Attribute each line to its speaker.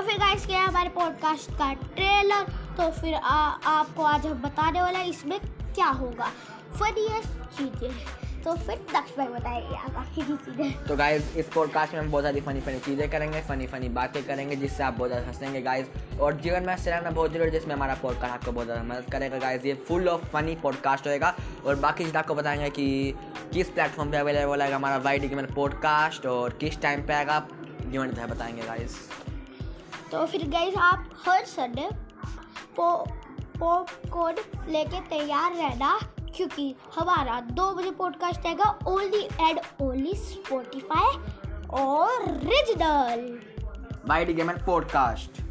Speaker 1: तो फिर गाइस क्या हमारे पॉडकास्ट का ट्रेलर तो फिर आ, आपको आज हम बताने वाला इसमें क्या होगा। फनीस्ट चीज़ें तो फिर दक्ष भाई बताएँगे आगा चीज़ें
Speaker 2: तो गाइज़ इस पॉडकास्ट में हम बहुत सारी फनी फनी चीज़ें करेंगे फनी फनी बातें करेंगे जिससे आप बहुत ज़्यादा हंसेंगे गाइज़ और जीवन में हँसते रहना बहुत ज़रूरी है जिसमें हमारा पॉडकास्ट आपको बहुत ज़्यादा मदद करेगा गाइज़ ये फुल ऑफ़ फनी पॉडकास्ट होएगा। और बाकी चीज़ आपको बताएँगे कि किस प्लेटफॉर्म पे अवेलेबल आएगा हमारा वाई डी पॉडकास्ट और किस टाइम पे आएगा जीवन बताएँगे गाइज़
Speaker 1: तो फिर गई आप हर संडे पॉपकॉर्न लेके तैयार रहना, क्योंकि हमारा दो बजे पॉडकास्ट आएगा ओनली एंड ओनली स्पोटिफाई और रिजनल
Speaker 2: बाई डी पॉडकास्ट